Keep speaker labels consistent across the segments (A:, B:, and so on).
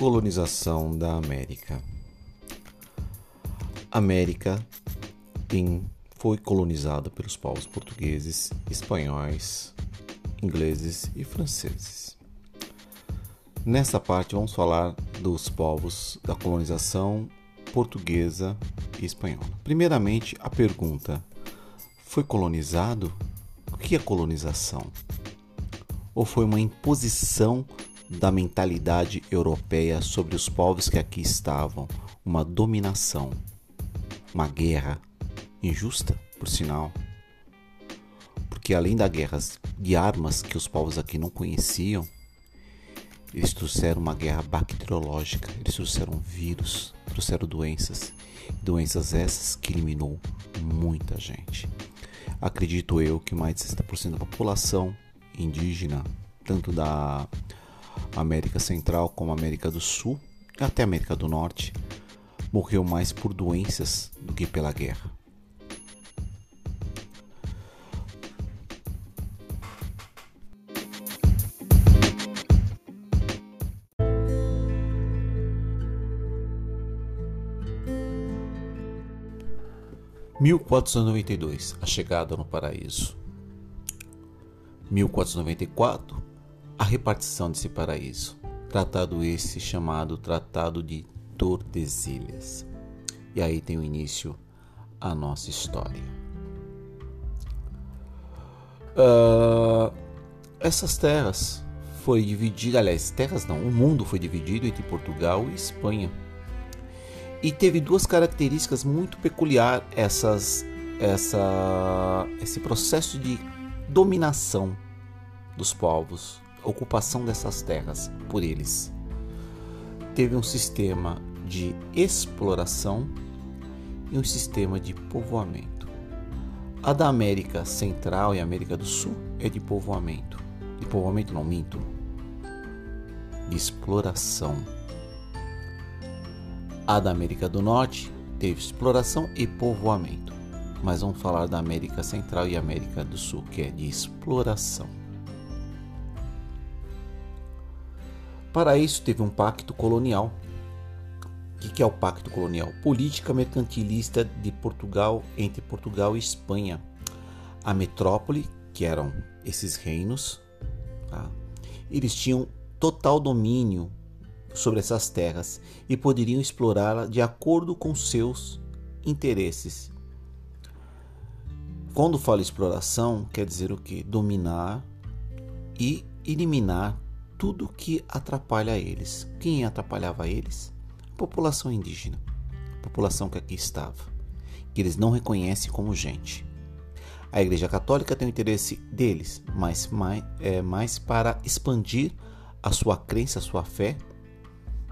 A: Colonização da América. América tem, foi colonizada pelos povos portugueses, espanhóis, ingleses e franceses. Nessa parte vamos falar dos povos da colonização portuguesa e espanhola. Primeiramente, a pergunta: foi colonizado? O que é colonização? Ou foi uma imposição da mentalidade europeia sobre os povos que aqui estavam, uma dominação, uma guerra injusta, por sinal? Porque além da guerra de armas que os povos aqui não conheciam, eles trouxeram uma guerra bacteriológica, eles trouxeram vírus, trouxeram doenças, doenças essas que eliminou muita gente. Acredito eu que mais de 60% da população indígena, tanto da América Central como América do Sul, até América do Norte, morreu mais por doenças do que pela guerra. 1492 A chegada no paraíso. 1494 A repartição desse paraíso. Tratado esse chamado Tratado de Tordesilhas. E aí tem o início a nossa história. Uh, essas terras foi divididas, aliás, terras não, o mundo foi dividido entre Portugal e Espanha e teve duas características muito peculiares essas, essa, esse processo de dominação dos povos, ocupação dessas terras por eles. Teve um sistema de exploração e um sistema de povoamento. A da América Central e América do Sul é de povoamento. De povoamento não minto. De exploração a da América do Norte teve exploração e povoamento, mas vamos falar da América Central e América do Sul, que é de exploração. Para isso, teve um pacto colonial. O que é o pacto colonial? Política mercantilista de Portugal entre Portugal e Espanha. A metrópole, que eram esses reinos, tá? eles tinham total domínio sobre essas terras e poderiam explorá-la de acordo com seus interesses. Quando falo exploração, quer dizer o que? Dominar e eliminar tudo que atrapalha eles. Quem atrapalhava eles? A população indígena, a população que aqui estava, que eles não reconhecem como gente. A Igreja Católica tem o interesse deles, mas mais, é, mais para expandir a sua crença, a sua fé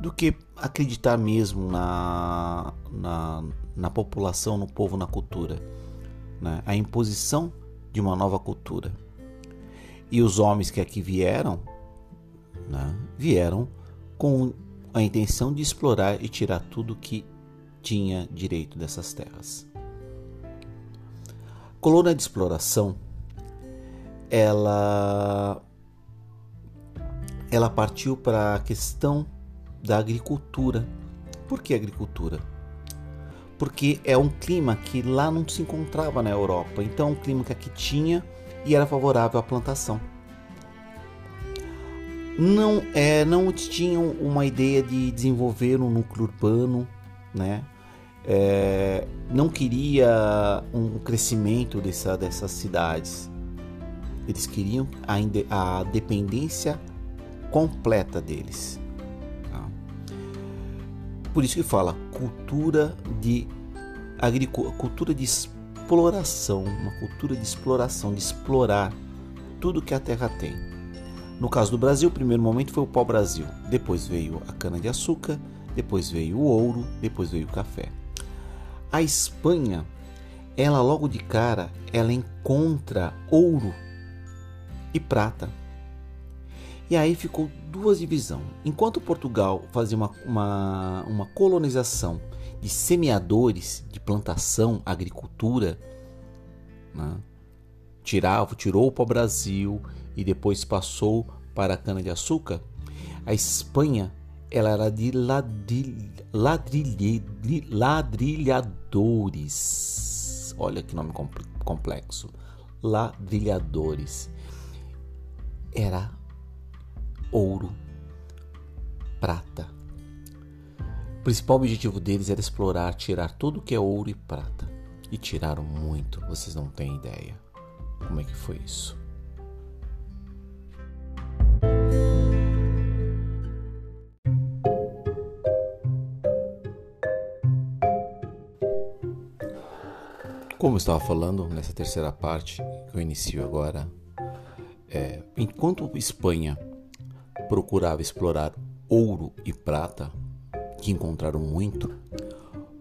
A: do que acreditar mesmo na, na, na população, no povo, na cultura. Né? A imposição de uma nova cultura. E os homens que aqui vieram, né, vieram com a intenção de explorar e tirar tudo que tinha direito dessas terras. Colônia de exploração, ela, ela partiu para a questão da agricultura. Por que agricultura? Porque é um clima que lá não se encontrava na Europa. Então é um clima que aqui tinha e era favorável à plantação. Não, é, não tinham uma ideia de desenvolver um núcleo urbano, né? É, não queria um crescimento dessa, dessas cidades. Eles queriam a, a dependência completa deles. Por isso que fala cultura de agricultura de exploração, uma cultura de exploração, de explorar tudo que a terra tem. No caso do Brasil, o primeiro momento foi o pau-brasil, depois veio a cana-de-açúcar, depois veio o ouro, depois veio o café. A Espanha, ela logo de cara, ela encontra ouro e prata. E aí ficou duas divisões. Enquanto Portugal fazia uma, uma, uma colonização de semeadores, de plantação, agricultura, né? Tirava, tirou para o Brasil e depois passou para a cana-de-açúcar, a Espanha ela era de ladrilhe, ladrilhadores. Olha que nome complexo. Ladrilhadores. Era ouro, prata. O principal objetivo deles era explorar, tirar tudo que é ouro e prata. E tiraram muito, vocês não têm ideia. Como é que foi isso? Como eu estava falando nessa terceira parte que eu inicio agora, é, enquanto Espanha procurava explorar ouro e prata, que encontraram muito,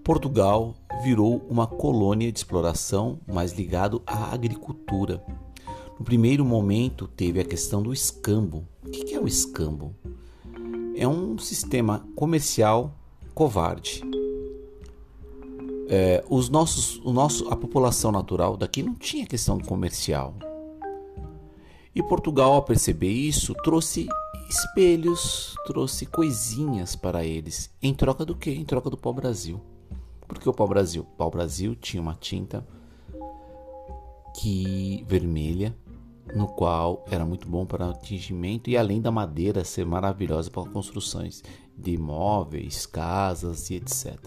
A: Portugal virou uma colônia de exploração mais ligado à agricultura. No primeiro momento teve a questão do escambo. O que é o escambo? É um sistema comercial covarde é, os nossos, o nosso, a população natural daqui não tinha questão comercial. E Portugal, ao perceber isso, trouxe espelhos, trouxe coisinhas para eles. Em troca do quê? Em troca do pau-brasil. Por que o pau-brasil? O pau-brasil tinha uma tinta que vermelha, no qual era muito bom para atingimento e além da madeira ser maravilhosa para construções de imóveis, casas e etc.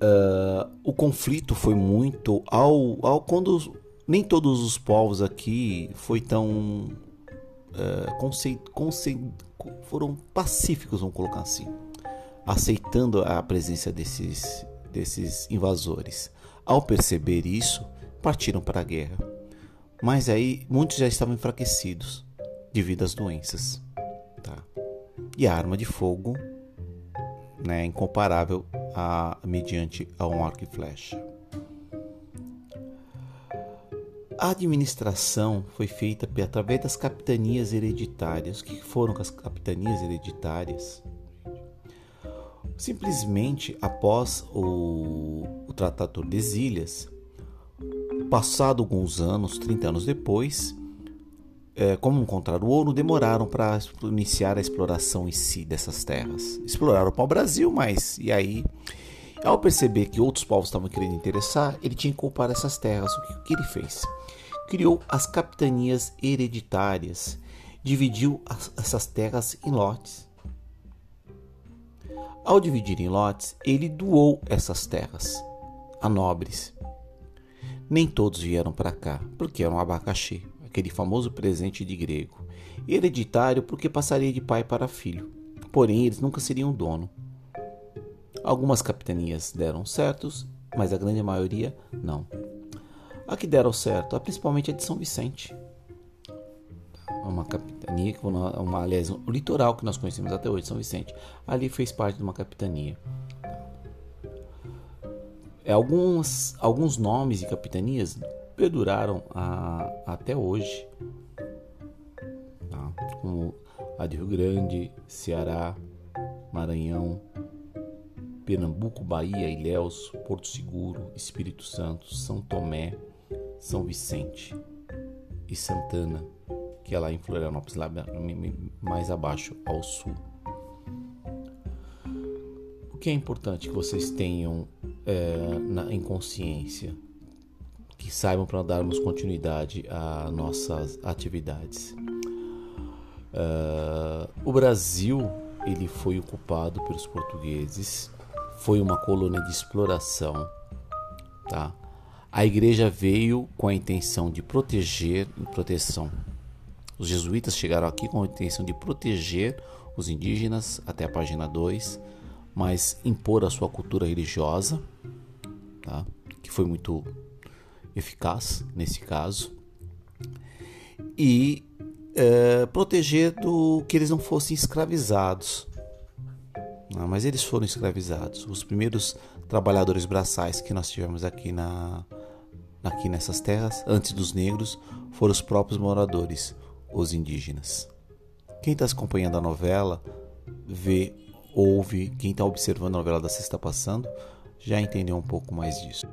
A: Uh, o conflito foi muito ao, ao quando nem todos os povos aqui foi tão uh, conce, conce, foram pacíficos, vamos colocar assim, aceitando a presença desses desses invasores. Ao perceber isso, partiram para a guerra. Mas aí muitos já estavam enfraquecidos devido às doenças, tá? E a arma de fogo, né, incomparável a, mediante a um arco e flecha. A administração foi feita através das capitanias hereditárias. O que foram as capitanias hereditárias? Simplesmente após o, o Tratado de Tordesilhas, passado alguns anos, 30 anos depois, é, como encontrar o ouro, demoraram para iniciar a exploração em si dessas terras. Exploraram para o Brasil, mas e aí, ao perceber que outros povos estavam querendo interessar, ele tinha que ocupar essas terras. O que, o que ele fez? Criou as capitanias hereditárias, dividiu as, essas terras em lotes. Ao dividir em lotes, ele doou essas terras a nobres. Nem todos vieram para cá, porque eram abacaxi aquele famoso presente de grego, hereditário porque passaria de pai para filho, porém eles nunca seriam dono. Algumas capitanias deram certos, mas a grande maioria não. A que deram certo, principalmente a de São Vicente. Uma capitania, uma, aliás, o litoral que nós conhecemos até hoje, São Vicente, ali fez parte de uma capitania. É, alguns, alguns nomes de capitanias perduraram a, até hoje, tá? como a de Rio Grande, Ceará, Maranhão, Pernambuco, Bahia, Ilhéus, Porto Seguro, Espírito Santo, São Tomé, São Vicente e Santana, que é lá em Florianópolis, lá mais abaixo, ao sul. O que é importante que vocês tenham é, na, em consciência que saibam para darmos continuidade a nossas atividades. Uh, o Brasil ele foi ocupado pelos portugueses, foi uma colônia de exploração, tá? A igreja veio com a intenção de proteger proteção. Os jesuítas chegaram aqui com a intenção de proteger os indígenas, até a página 2, mas impor a sua cultura religiosa, tá? que foi muito eficaz nesse caso e é, proteger do que eles não fossem escravizados. Não, mas eles foram escravizados. Os primeiros trabalhadores braçais que nós tivemos aqui na aqui nessas terras, antes dos negros, foram os próprios moradores, os indígenas. Quem está acompanhando a novela, vê, ouve, quem está observando a novela da Sexta Passando, já entendeu um pouco mais disso.